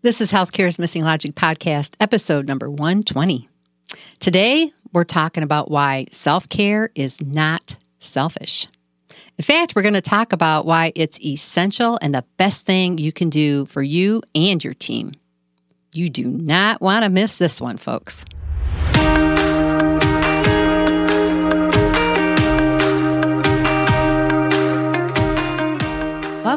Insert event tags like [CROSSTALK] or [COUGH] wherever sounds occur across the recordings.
This is Healthcare's Missing Logic podcast, episode number 120. Today, we're talking about why self care is not selfish. In fact, we're going to talk about why it's essential and the best thing you can do for you and your team. You do not want to miss this one, folks.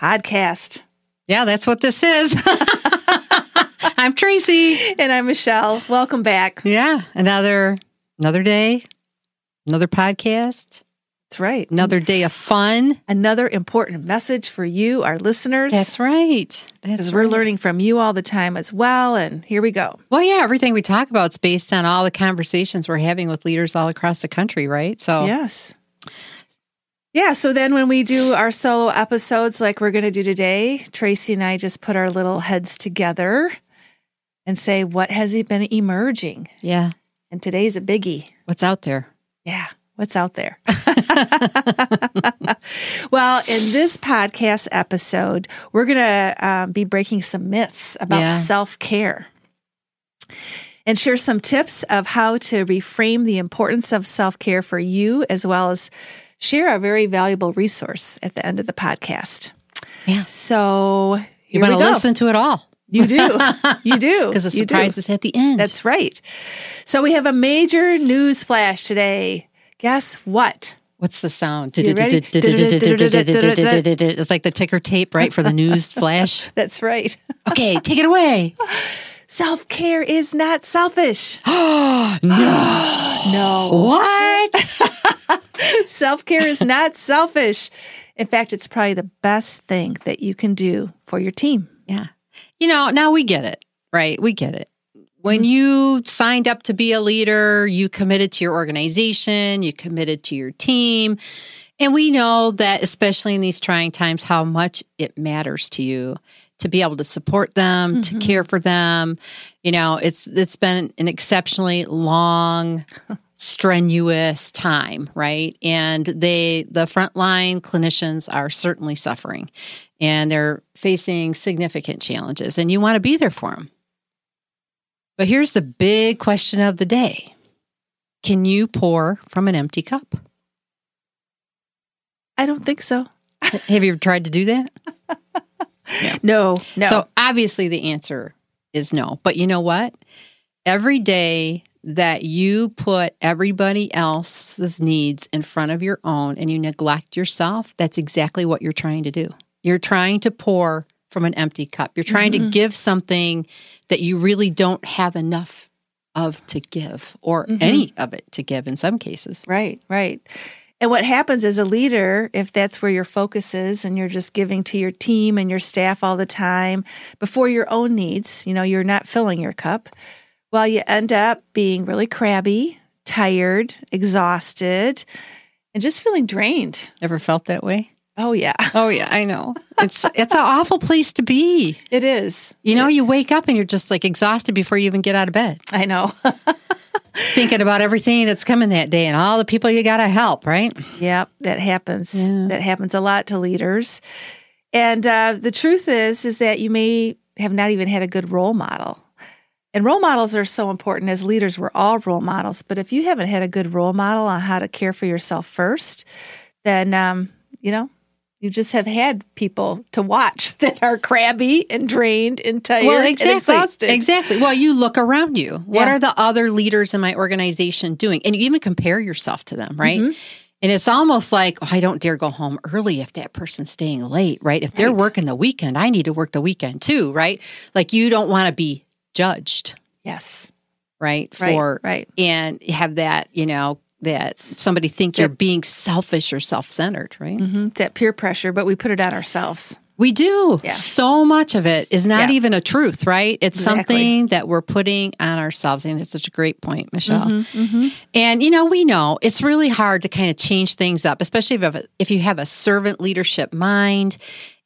podcast. Yeah, that's what this is. [LAUGHS] I'm Tracy. And I'm Michelle. Welcome back. Yeah, another another day, another podcast, That's right. another day of fun. Another important message for you, our listeners. That's right. Because we're learning from you all the time as well. And here we go. Well, yeah, everything we talk about is based on all the conversations we're having with leaders all across the country, right? So, Yes. Yeah. So then when we do our solo episodes like we're going to do today, Tracy and I just put our little heads together and say, what has he been emerging? yeah, And today's a biggie. what's out there? Yeah. What's out there? [LAUGHS] well, in this podcast episode, we're going to um, be breaking some myths about Yeah. self care and share some tips of how to reframe the importance of self care for you, as well as share a very valuable resource at the end of the podcast. Yeah. So, You want to listen to it all You do. [LAUGHS] You do. because the surprise is at the end. That's right. So, we have a major news flash today. Guess what? What's the sound? It's like the ticker tape, right, for the news flash. That's right. Okay, take it away. Self care is not selfish. [GASPS] no. [GASPS] No. What? [LAUGHS] [LAUGHS] Self care is not selfish. In fact, it's probably the best thing that you can do for your team. Yeah. You know, now we get it, right? We get it. When Mm-hmm. you signed up to be a leader, you committed to your organization, you committed to your team. And we know that, especially in these trying times, how much it matters to you to be able to support them, Mm-hmm. to care for them. You know, it's it's been an exceptionally long, strenuous time, right? And they the frontline clinicians are certainly suffering and they're facing significant challenges and you want to be there for them. But here's the big question of the day. Can you pour from an empty cup? I don't think so. Have you ever tried to do that? [LAUGHS] [LAUGHS] No, no. So obviously the answer is no. But you know what? Every day that you put everybody else's needs in front of your own and you neglect yourself, that's exactly what you're trying to do. You're trying to pour from an empty cup. You're trying to mm-hmm. give something that you really don't have enough of to give or mm-hmm. any of it to give in some cases. right, right. And what happens as a leader, if that's where your focus is and you're just giving to your team and your staff all the time before your own needs, you know, you're not filling your cup, well, you end up being really crabby, tired, exhausted, and just feeling drained. Ever felt that way? Oh, yeah, [LAUGHS] Oh yeah, I know. It's it's an awful place to be. it is. You know, you wake up and you're just like exhausted before you even get out of bed. I know. [LAUGHS] thinking about everything that's coming that day and all the people you got to help, right? Yep, that happens. Yeah. That happens a lot to leaders. And uh, the truth is, is that you may have not even had a good role model. And role models are so important as leaders. We're all role models. But if you haven't had a good role model on how to care for yourself first, then, um, you know, you just have had people to watch [LAUGHS] that are crabby and drained and tired Well, and exactly. exhausted. Exactly. Well, you look around you. What Yeah. are the other leaders in my organization doing? And you even compare yourself to them, right? Mhm. And it's almost like, oh, I don't dare go home early if that person's staying late, right? If they're Right. working the weekend, I need to work the weekend too, right? Like you don't want to be judged, Yes. right? Right. For right. and have that, you know, that somebody think you're being selfish or self-centered, right? hmm It's that peer pressure, but we put it on ourselves. We do. Yeah. So much of it is not Yeah. even a truth, right? It's Exactly. something that we're putting on ourselves. I think that's such a great point, Michelle. Mm-hmm. And you know, we know it's really hard to kind of change things up, especially if you have a, if you have a servant leadership mind,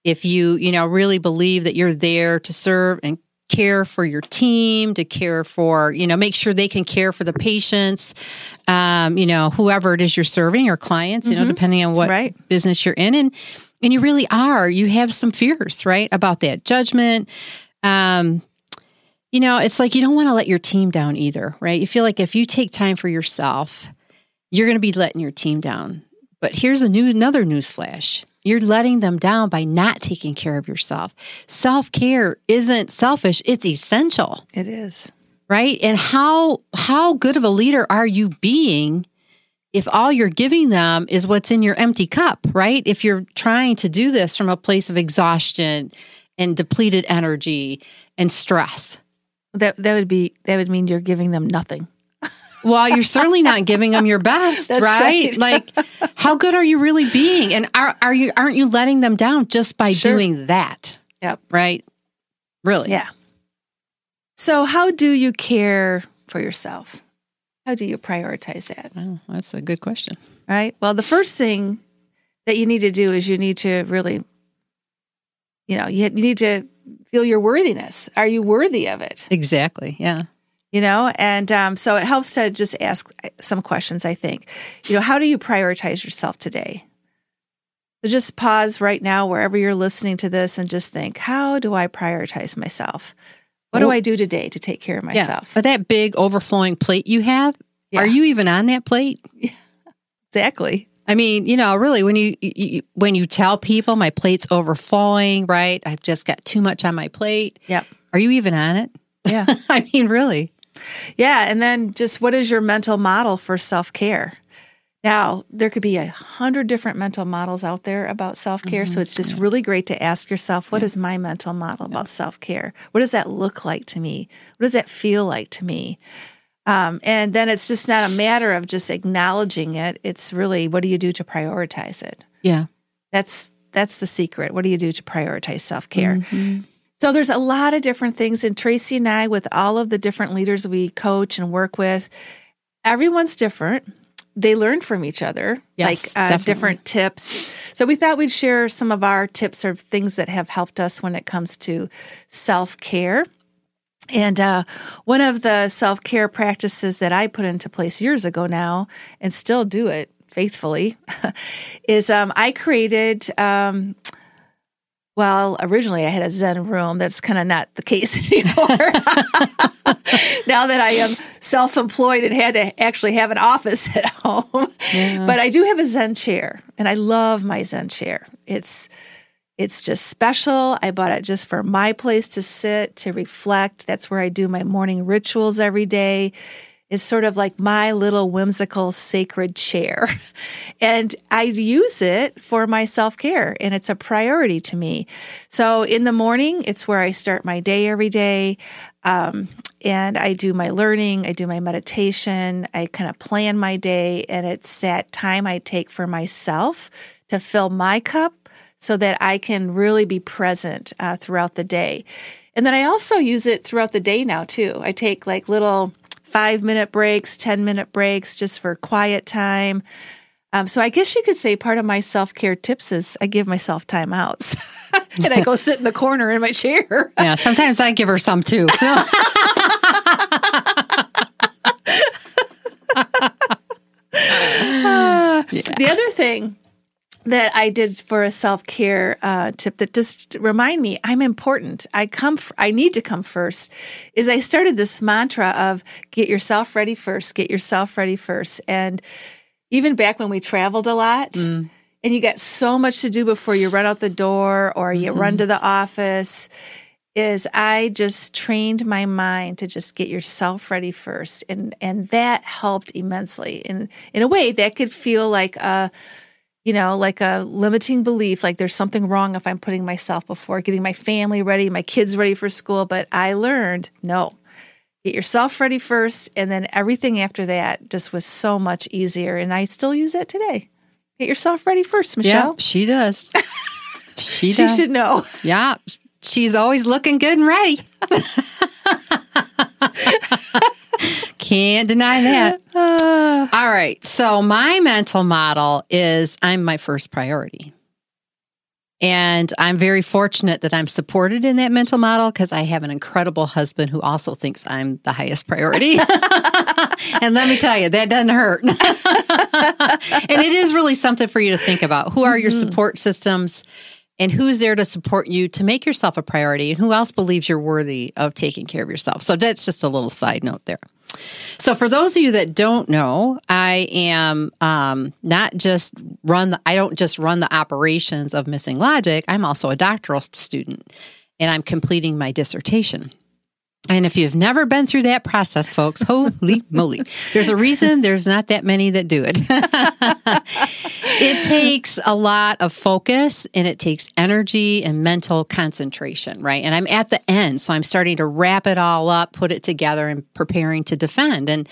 if you, you know, really believe that you're there to serve and care for your team, to care for, you know, make sure they can care for the patients, um, you know, whoever it is you're serving or clients, you know, depending on what Right. business you're in. And and you really are, you have some fears, right? About that judgment. Um, you know, it's like you don't want to let your team down either, right? You feel like if you take time for yourself, you're going to be letting your team down. But here's a new another news flash. You're letting them down by not taking care of yourself. Self-care isn't selfish, it's essential, It is. right? And how how good of a leader are you being if all you're giving them is what's in your empty cup, right? If you're trying to do this from a place of exhaustion and depleted energy and stress. That that would be that would mean you're giving them nothing. Well, you're certainly not giving them your best, [LAUGHS] right? right. Like, how good are you really being? And are are you aren't you letting them down just by Sure. doing that? Yep. Right? Really? Yeah. So how do you care for yourself? How do you prioritize that? Well, that's a good question. Right? Well, the first thing that you need to do is you need to really you know, you, you need to feel your worthiness. Are you worthy of it? Exactly. Yeah. You know and um, so it helps to just ask some questions i think you know how do you prioritize yourself today so just pause right now wherever you're listening to this and just think how do i prioritize myself what do i do today to take care of Yeah. myself But that big overflowing plate you have, Yeah. are you even on that plate? [LAUGHS] exactly I mean, you know, really, when you, you you- when you tell people my plate's overflowing, right? I've just got too much on my plate. Yep. Are you even on it? yeah [LAUGHS] I mean, really? Yeah and then just what is your mental model for self-care? Now there could be a hundred different mental models out there about self-care so it's just really great to ask yourself what is my mental model about self-care? What does that look like to me? What does that feel like to me? Um, and then it's just not a matter of just acknowledging it. It's really what do you do to prioritize it? Yeah. that's that's the secret. What do you do to prioritize self-care so there's a lot of different things. And Tracy and I, with all of the different leaders we coach and work with, everyone's different. They learn from each other, Yes, like uh, different tips. So we thought we'd share some of our tips or things that have helped us when it comes to self care. And uh, one of the self care practices that I put into place years ago now, and still do it faithfully, [LAUGHS] is um, I created um, well, originally I had a Zen room. That's kind of not the case [LAUGHS] anymore. now that I am self employed and had to actually have an office at home. But I do have a Zen chair and I love my Zen chair. It's it's just special. I bought it just for my place to sit, to reflect. That's where I do my morning rituals every day. It's sort of like my little whimsical sacred chair. [LAUGHS] And I use it for my self care, and it's a priority to me. So in the morning, it's where I start my day every day. Um, and I do my learning, I do my meditation, I kind of plan my day, and it's that time I take for myself to fill my cup so that I can really be present uh, throughout the day. And then I also use it throughout the day now, too. I take like little five minute breaks, 10 minute breaks just for quiet time. Um, so I guess you could say part of my self care tips is I give myself timeouts [LAUGHS] and I go sit in the corner in my chair. [LAUGHS] yeah, sometimes I give her some too. [LAUGHS] yeah. The other thing that I did for a self care uh, tip that just remind me I'm important. I come. F- I need to come first. Is I started this mantra of get yourself ready first. Get yourself ready first. And even back when we traveled a lot. Mm. And you got so much to do before you run out the door or you mm-hmm. run to the office is I just trained my mind to just get yourself ready first. And and that helped immensely. And in a way that could feel like a you know, like a limiting belief, like there's something wrong if I'm putting myself before getting my family ready, my kids ready for school. But I learned no, get yourself ready first. And then everything after that just was so much easier. And I still use that today. Get yourself ready first, Michelle. Yeah, she does. [LAUGHS] she does. She should know. Yeah. She's always looking good and ready. [LAUGHS] Can't deny that. [LAUGHS] All right. So, my mental model is I'm my first priority. And I'm very fortunate that I'm supported in that mental model because I have an incredible husband who also thinks I'm the highest priority. [LAUGHS] and let me tell you, that doesn't hurt. [LAUGHS] and it is really something for you to think about. Who are your mm-hmm. support systems? and who's there to support you to make yourself a priority and who else believes you're worthy of taking care of yourself. So that's just a little side note there. So, for those of you that don't know, I am um, not just run. The, I don't just run the operations of Missing Logic. I'm also a doctoral student, and I'm completing my dissertation. And if you've never been through that process, folks, holy [LAUGHS] moly, there's a reason there's not that many that do it. [LAUGHS] it takes a lot of focus and it takes energy and mental concentration, right? And I'm at the end, so I'm starting to wrap it all up, put it together, and preparing to defend. And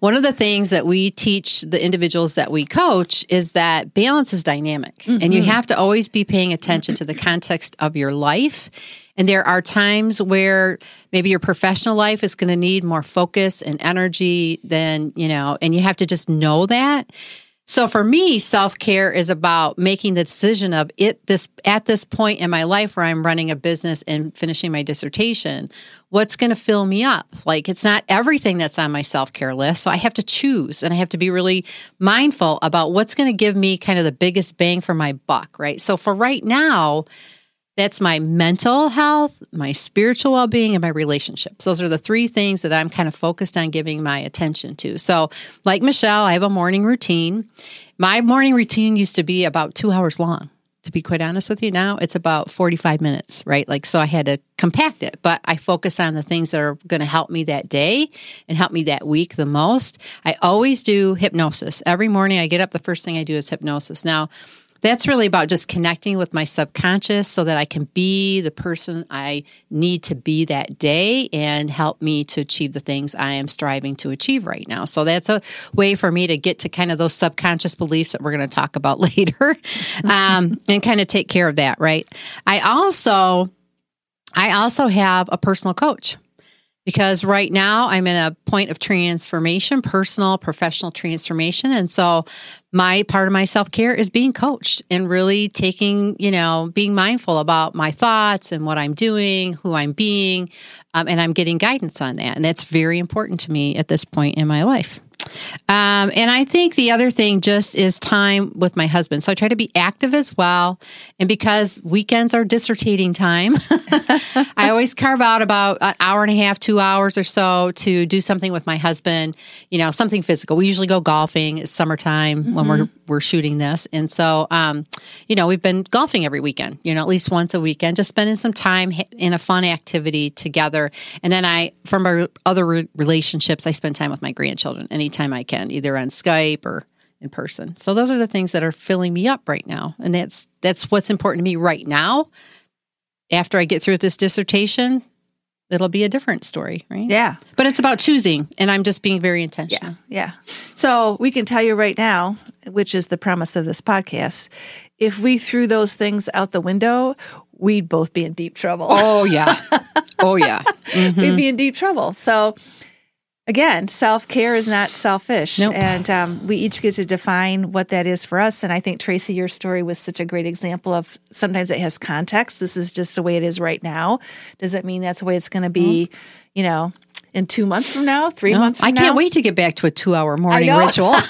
one of the things that we teach the individuals that we coach is that balance is dynamic, mm-hmm. and you mm-hmm. have to always be paying attention to the context of your life and there are times where maybe your professional life is going to need more focus and energy than, you know, and you have to just know that. So for me, self-care is about making the decision of it this at this point in my life where I'm running a business and finishing my dissertation, what's going to fill me up? Like it's not everything that's on my self-care list, so I have to choose and I have to be really mindful about what's going to give me kind of the biggest bang for my buck, right? So for right now, that's my mental health, my spiritual well being, and my relationships. Those are the three things that I'm kind of focused on giving my attention to. So, like Michelle, I have a morning routine. My morning routine used to be about two hours long. To be quite honest with you, now it's about 45 minutes, right? Like, so I had to compact it, but I focus on the things that are going to help me that day and help me that week the most. I always do hypnosis. Every morning I get up, the first thing I do is hypnosis. Now, that's really about just connecting with my subconscious so that I can be the person I need to be that day and help me to achieve the things I am striving to achieve right now. So that's a way for me to get to kind of those subconscious beliefs that we're going to talk about [LAUGHS] later um, and kind of take care of that, right? I also I also have a personal coach because right now I'm in a point of transformation, personal, professional transformation. And so my part of my self care is being coached and really taking, you know, being mindful about my thoughts and what I'm doing, who I'm being, um, and I'm getting guidance on that. And that's very important to me at this point in my life. Um, and I think the other thing just is time with my husband. So I try to be active as well. And because weekends are dissertating time, [LAUGHS] I always carve out about an hour and a half, two hours or so to do something with my husband, you know, something physical. We usually go golfing. It's summertime mm-hmm. when we're, mm-hmm. we're shooting this. And so, um, you know, we've been golfing every weekend, you know, at least once a weekend, just spending some time in a fun activity together. And then I, from our other relationships, I spend time with my grandchildren anytime I can, either on Skype or in person. So those are the things that are filling me up right now. And that's that's what's important to me right now. After I get through this dissertation, it'll be a different story, right? Yeah. But it's about choosing and I'm just being very intentional. Yeah. Yeah. So we can tell you right now, which is the premise of this podcast, if we threw those things out the window, we'd both be in deep trouble. Oh yeah. Oh yeah. Mm-hmm. [LAUGHS] We'd be in deep trouble. So again, self care is not selfish. Nope. And um, we each get to define what that is for us. And I think, Tracy, your story was such a great example of sometimes it has context. This is just the way it is right now. Does it mean that's the way it's going to be, mm-hmm. you know, in two months from now, three no, months I now? I can't wait to get back to a two hour morning ritual. [LAUGHS]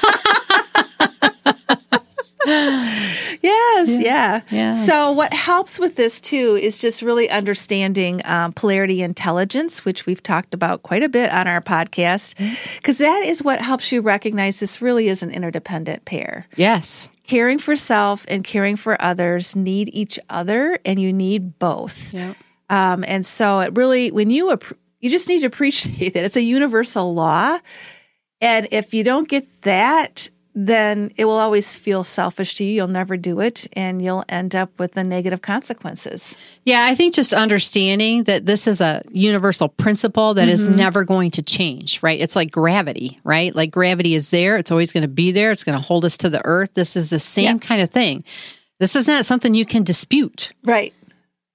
[LAUGHS] yes, yeah. Yeah. So, what helps with this too is just really understanding um, polarity intelligence, which we've talked about quite a bit on our podcast, because that is what helps you recognize this really is an interdependent pair. Yes. Caring for self and caring for others need each other, and you need both. Yeah. Um, and so, it really, when you you just need to appreciate [LAUGHS] that it's a universal law, and if you don't get that, then it will always feel selfish to you. You'll never do it, and you'll end up with the negative consequences. Yeah, I think just understanding that this is a universal principle that is Mm-hmm. never going to change, right? It's like gravity, right? Like gravity is there, it's always going to be there, it's going to hold us to the earth. This is the same kind of thing. This is not something you can dispute. Right.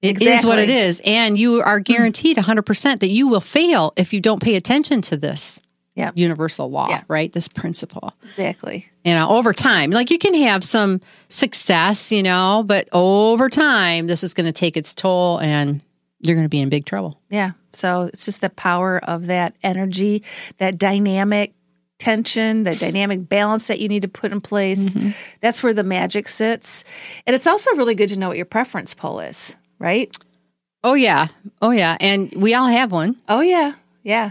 It is what it Exactly. is. And you are guaranteed 100% that you will fail if you don't pay attention to this Yeah. universal law, Yeah. right? This principle. Exactly. You know, over time, like you can have some success, you know, but over time, this is going to take its toll and you're going to be in big trouble. Yeah. So it's just the power of that energy, that dynamic tension, the dynamic balance that you need to put in place. Mm-hmm. That's where the magic sits. And it's also really good to know what your preference pole is, right? Oh, yeah. Oh, yeah. And we all have one. Oh, yeah. Yeah.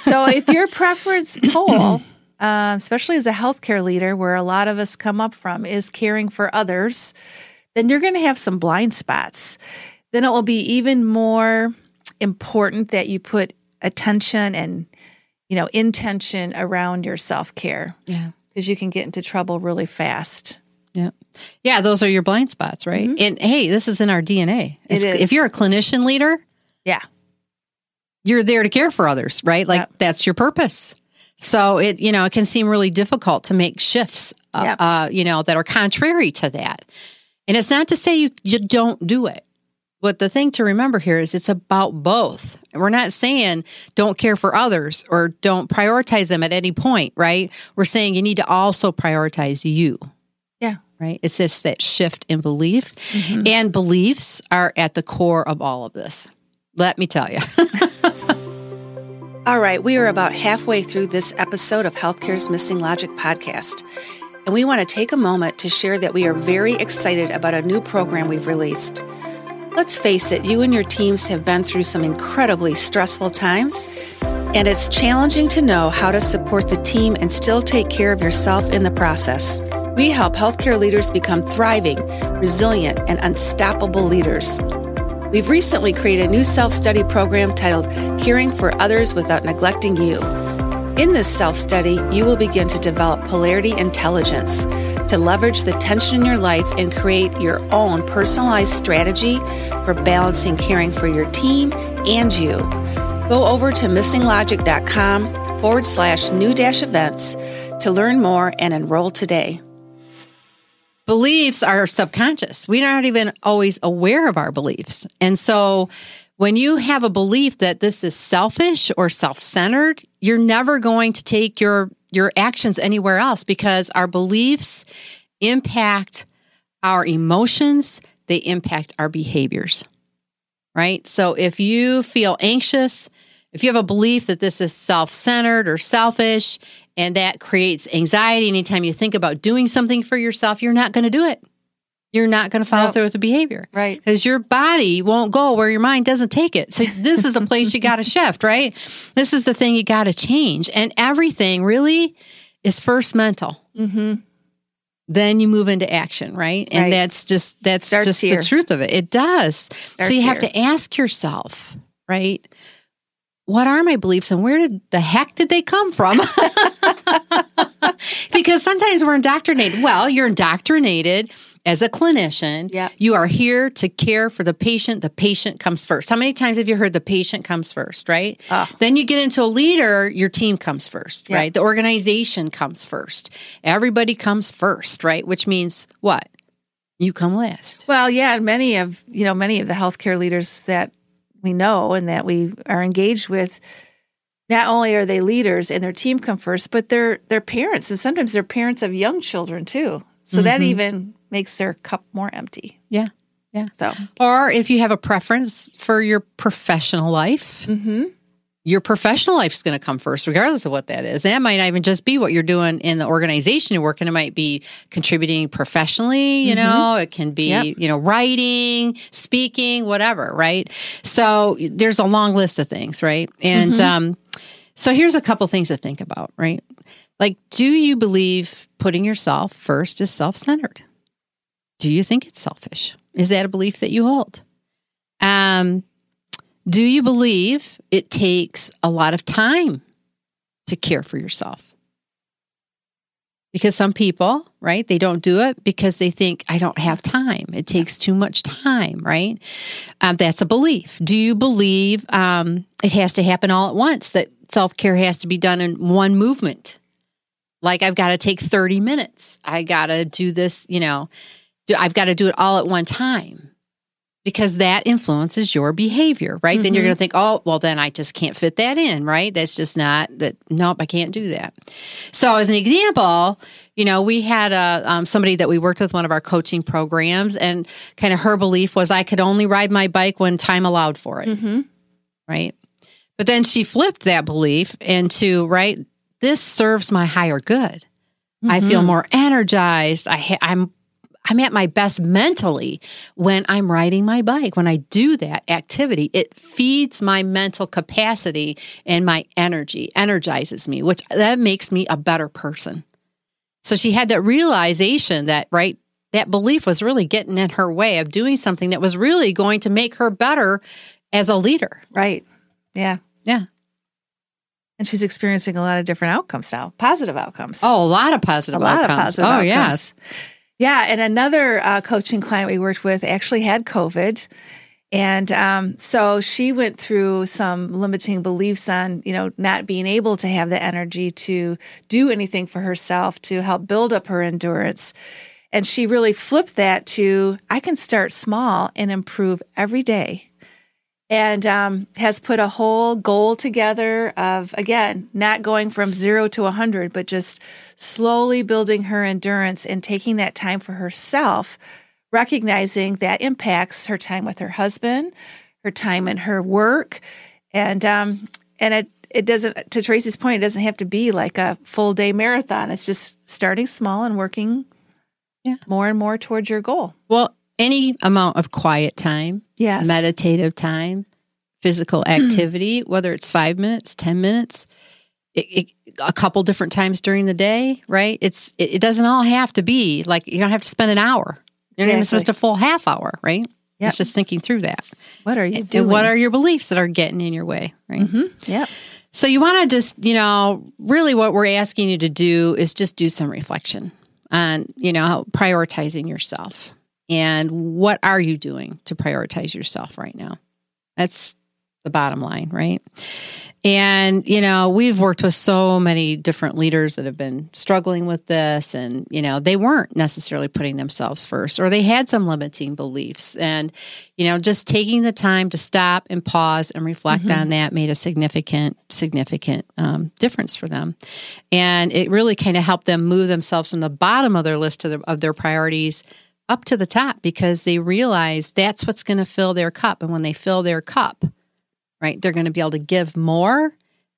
So if your preference pole, uh, especially as a healthcare leader, where a lot of us come up from, is caring for others, then you're going to have some blind spots. Then it will be even more important that you put attention and you know intention around your self-care Yeah. because you can get into trouble really fast. Yeah. Yeah. Those are your blind spots, right? And hey, this is in our DNA. It's- If you're a clinician leader, Yeah. You're there to care for others, right? Like Yep. that's your purpose. So it, you know, it can seem really difficult to make shifts, uh, Yep. uh, you know, that are contrary to that. And it's not to say you, you don't do it. But the thing to remember here is it's about both. We're not saying don't care for others or don't prioritize them at any point, right? We're saying you need to also prioritize you, Yeah. right? It's just that shift in belief. And beliefs are at the core of all of this. Let me tell you. [LAUGHS] All right, we are about halfway through this episode of Healthcare's Missing Logic podcast. And we want to take a moment to share that we are very excited about a new program we've released. Let's face it, you and your teams have been through some incredibly stressful times, and it's challenging to know how to support the team and still take care of yourself in the process. We help healthcare leaders become thriving, resilient, and unstoppable leaders. We've recently created a new self study program titled Caring for Others Without Neglecting You. In this self study, you will begin to develop polarity intelligence to leverage the tension in your life and create your own personalized strategy for balancing caring for your team and you. Go over to missinglogic.com forward slash new dash events to learn more and enroll today. Beliefs are subconscious. We're not even always aware of our beliefs. And so when you have a belief that this is selfish or self-centered, you're never going to take your your actions anywhere else because our beliefs impact our emotions, they impact our behaviors. Right? So if you feel anxious, if you have a belief that this is self centered or selfish, and that creates anxiety anytime you think about doing something for yourself, you're not going to do it. You're not going to follow Nope. through with the behavior. Right. Because your body won't go where your mind doesn't take it. So, [LAUGHS] this is a place you got to shift, right? This is the thing you got to change. And everything really is first mental. Mm-hmm. Then you move into action, right? And Right. that's just that's Starts just here. the truth of it. It does. so you have here. to ask yourself, right? What are my beliefs and where did the heck did they come from? [LAUGHS] because sometimes we're indoctrinated. Well, you're indoctrinated as a clinician. Yep. You are here to care for the patient. The patient comes first. How many times have you heard the patient comes first, right? Ah. Then you get into a leader, your team comes first, Yeah. right? The organization comes first. Everybody comes first, right? Which means what? You come last. Well, yeah, and many of you know many of the healthcare leaders that we know and that we are engaged with, not only are they leaders and their team come first, but they're they're parents, and sometimes they're parents of young children too. So that even makes their cup more empty. Yeah. Yeah. So Or if you have a preference for your professional life, mm-hmm. Your professional life is going to come first, regardless of what that is. That might not even just be what you're doing in the organization you work in. It might be contributing professionally, you mm-hmm. know, it can be, yep. you know, writing, speaking, whatever, right? So there's a long list of things, right? And mm-hmm. um, so here's a couple things to think about, right? Like, do you believe putting yourself first is self centered? Do you think it's selfish? Is that a belief that you hold? Um, do you believe it takes a lot of time to care for yourself? Because some people, right, they don't do it because they think, I don't have time. It takes too much time, right? Um, that's a belief. Do you believe um, it has to happen all at once, that self care has to be done in one movement? Like, I've got to take 30 minutes. I got to do this, you know, I've got to do it all at one time because that influences your behavior, right? Mm-hmm. Then you're going to think, oh, well, then I just can't fit that in, right? That's just not that. Nope, I can't do that. So, as an example, you know, we had a um, somebody that we worked with one of our coaching programs, and kind of her belief was I could only ride my bike when time allowed for it, mm-hmm. right? But then she flipped that belief into right. This serves my higher good. Mm-hmm. I feel mm-hmm. more energized. I ha- I'm I'm at my best mentally when I'm riding my bike. When I do that activity, it feeds my mental capacity and my energy, energizes me, which that makes me a better person. So she had that realization that, right, that belief was really getting in her way of doing something that was really going to make her better as a leader. Right. Yeah. Yeah. And she's experiencing a lot of different outcomes now, positive outcomes. Oh, a lot of positive a outcomes. lot of positive oh, outcomes. yes. Yeah, and another uh, coaching client we worked with actually had COVID. And um, so she went through some limiting beliefs on, you know, not being able to have the energy to do anything for herself to help build up her endurance. And she really flipped that to I can start small and improve every day and um, has put a whole goal together of again not going from zero to 100 but just slowly building her endurance and taking that time for herself recognizing that impacts her time with her husband her time in her work. And um, and it it doesn't to tracy's point it doesn't have to be like a full day marathon. It's just starting small and working yeah. more and more towards your goal. Well any amount of quiet time, yes. meditative time, physical [CLEARS THROAT] activity, whether it's five minutes, 10 minutes, it, it, a couple different times during the day, right? It's it, it, doesn't all have to be like you don't have to spend an hour. You're exactly. not even supposed a full half hour, right? Yep. It's just thinking through that. What are you doing? And what are your beliefs that are getting in your way, right? Mm-hmm. Yeah. So you want to just, you know, really what we're asking you to do is just do some reflection on, you know, prioritizing yourself and what are you doing to prioritize yourself right now? That's the bottom line, right? And, you know, we've worked with so many different leaders that have been struggling with this, and, you know, they weren't necessarily putting themselves first, or they had some limiting beliefs. And, you know, just taking the time to stop and pause and reflect mm-hmm. on that made a significant, significant um, difference for them. And it really kind of helped them move themselves from the bottom of their list their, of their priorities up to the top because they realize that's what's going to fill their cup. And when they fill their cup, right, they're going to be able to give more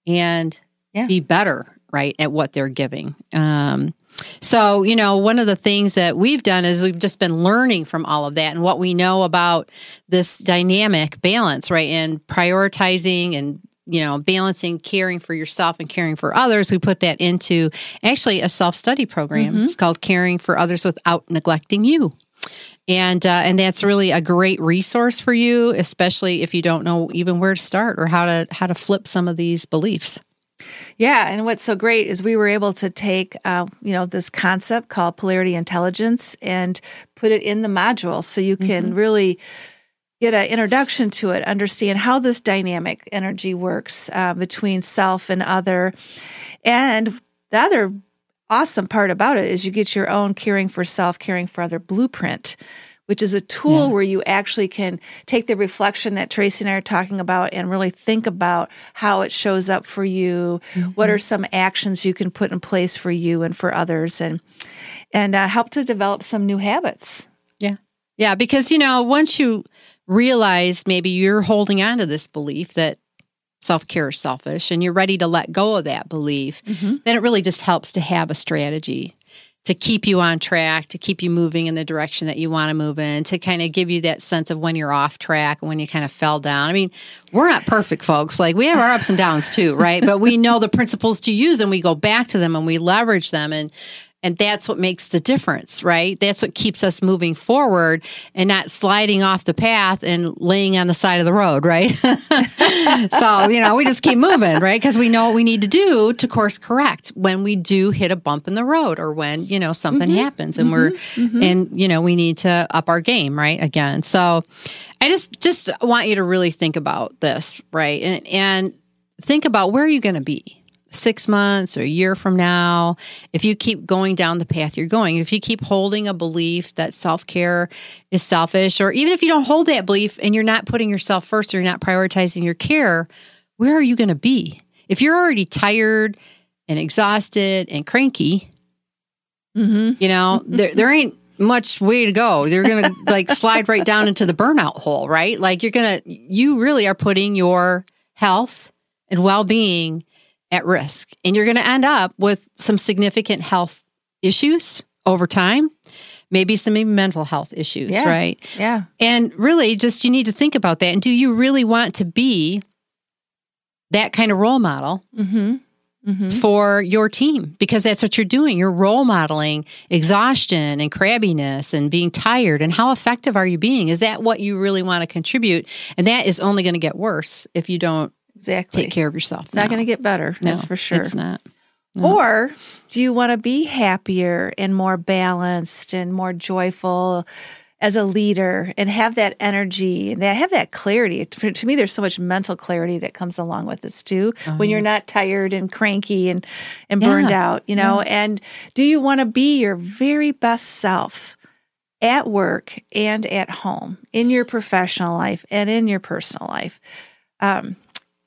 and yeah. be better, right, at what they're giving. Um, so, you know, one of the things that we've done is we've just been learning from all of that and what we know about this dynamic balance, right, and prioritizing and you know, balancing caring for yourself and caring for others, we put that into actually a self study program. Mm-hmm. It's called Caring for Others Without Neglecting You. And uh, and that's really a great resource for you, especially if you don't know even where to start or how to how to flip some of these beliefs. Yeah, and what's so great is we were able to take, uh, you know, this concept called polarity intelligence and put it in the module, so you can mm-hmm. really get an introduction to it, understand how this dynamic energy works uh, between self and other. And the other awesome part about it is you get your own caring for self, caring for other blueprint, which is a tool yeah. where you actually can take the reflection that Tracy and I are talking about and really think about how it shows up for you. Mm-hmm. What are some actions you can put in place for you and for others, and and uh, help to develop some new habits. Yeah, yeah, because you know once you realize maybe you're holding on to this belief that self care is selfish and you're ready to let go of that belief, Mm-hmm. then it really just helps to have a strategy to keep you on track, to keep you moving in the direction that you want to move in, to kind of give you that sense of when you're off track and when you kind of fell down. I mean, we're not perfect, folks. Like we have our ups and downs too, right? But we know the principles to use and we go back to them and we leverage them and and that's what makes the difference, right? That's what keeps us moving forward and not sliding off the path and laying on the side of the road, right? [LAUGHS] so, you know, we just keep moving, right? Because we know what we need to do to course correct when we do hit a bump in the road or when, you know, something mm-hmm. happens and we're, mm-hmm. Mm-hmm. and, you know, we need to up our game, right? Again. So I just, just want you to really think about this, right? And, and think about where are you going to be? Six months or a year from now, if you keep going down the path you're going, if you keep holding a belief that self care is selfish, or even if you don't hold that belief and you're not putting yourself first or you're not prioritizing your care, where are you going to be? If you're already tired and exhausted and cranky, Mm-hmm. you know, [LAUGHS] there, there ain't much way to go. You're going to like [LAUGHS] slide right down into the burnout hole, right? Like you're going to, you really are putting your health and well being at risk. And you're going to end up with some significant health issues over time, maybe some even mental health issues, Yeah. right? Yeah. And really, just you need to think about that. And do you really want to be that kind of role model Mm-hmm. Mm-hmm. for your team? Because that's what you're doing. You're role modeling exhaustion and crabbiness and being tired. And how effective are you being? Is that what you really want to contribute? And that is only going to get worse if you don't Exactly. take care of yourself. It's not going to get better. That's for sure. It's not. No. Or do you want to be happier and more balanced and more joyful as a leader and have that energy and that have that clarity? To to me, there's so much mental clarity that comes along with this too. When you're not tired and cranky and and burned. Yeah. out, you know. And do you want to be your very best self? At work and at home, in your professional life and in your personal life, um,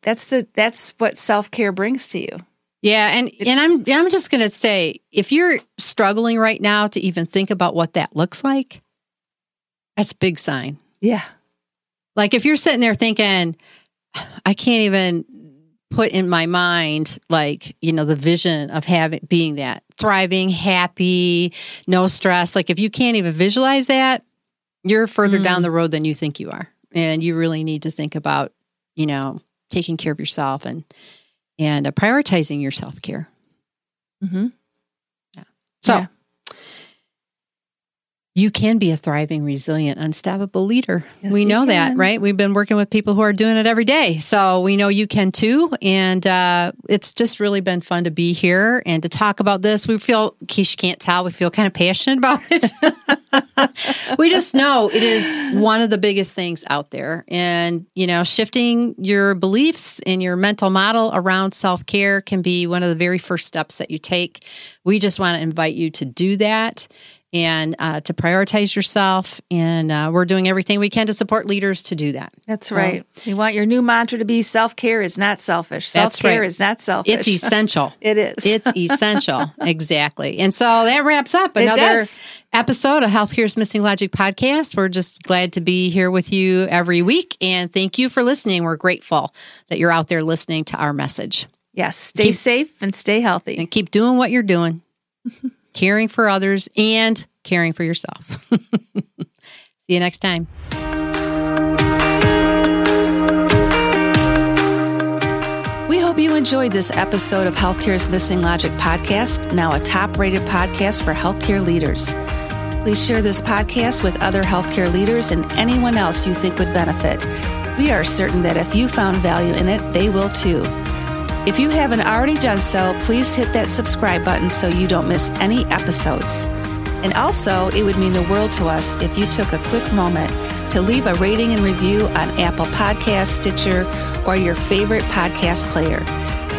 that's the that's what self care brings to you. Yeah, and and I'm I'm just going to say if you're struggling right now to even think about what that looks like, that's a big sign. Yeah. Like if you're sitting there thinking, I can't even put in my mind like you know the vision of having being that thriving, happy, no stress. Like if you can't even visualize that, you're further Mm. down the road than you think you are, and you really need to think about you know taking care of yourself and and uh, prioritizing your self care. Mm-hmm. So Yeah. you can be a thriving, resilient, unstoppable leader. Yes, we know that, right? We've been working with people who are doing it every day. So we know you can too. And uh, it's just really been fun to be here and to talk about this. We feel, in case you can't tell, we feel kind of passionate about it. [LAUGHS] we just know it is one of the biggest things out there. And, you know, shifting your beliefs and your mental model around self care can be one of the very first steps that you take. We just want to invite you to do that and uh, to prioritize yourself. And uh, we're doing everything we can to support leaders to do that. That's So- right. You want your new mantra to be self care is not selfish. Self care right. is not selfish. It's essential. [LAUGHS] it is. It's essential. [LAUGHS] exactly. And so that wraps up another episode of Healthcare's Missing Logic podcast. We're just glad to be here with you every week. And thank you for listening. We're grateful that you're out there listening to our message. yes. Stay Keep- safe and stay healthy. And keep doing what you're doing, [LAUGHS] caring for others and caring for yourself. [LAUGHS] See you next time. We hope you enjoyed this episode of Healthcare's Missing Logic podcast, now a top rated podcast for healthcare leaders. Please share this podcast with other healthcare leaders and anyone else you think would benefit. We are certain that if you found value in it, they will too. If you haven't already done so, please hit that subscribe button so you don't miss any episodes. And also, it would mean the world to us if you took a quick moment to leave a rating and review on Apple Podcasts, Stitcher, or your favorite podcast player.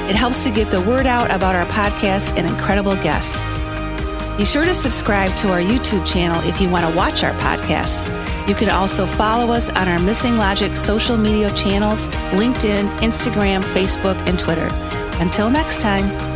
It helps to get the word out about our podcast and incredible guests. Be sure to subscribe to our YouTube channel if you want to watch our podcasts. You can also follow us on our Missing Logic social media channels LinkedIn, Instagram, Facebook, and Twitter. Until next time.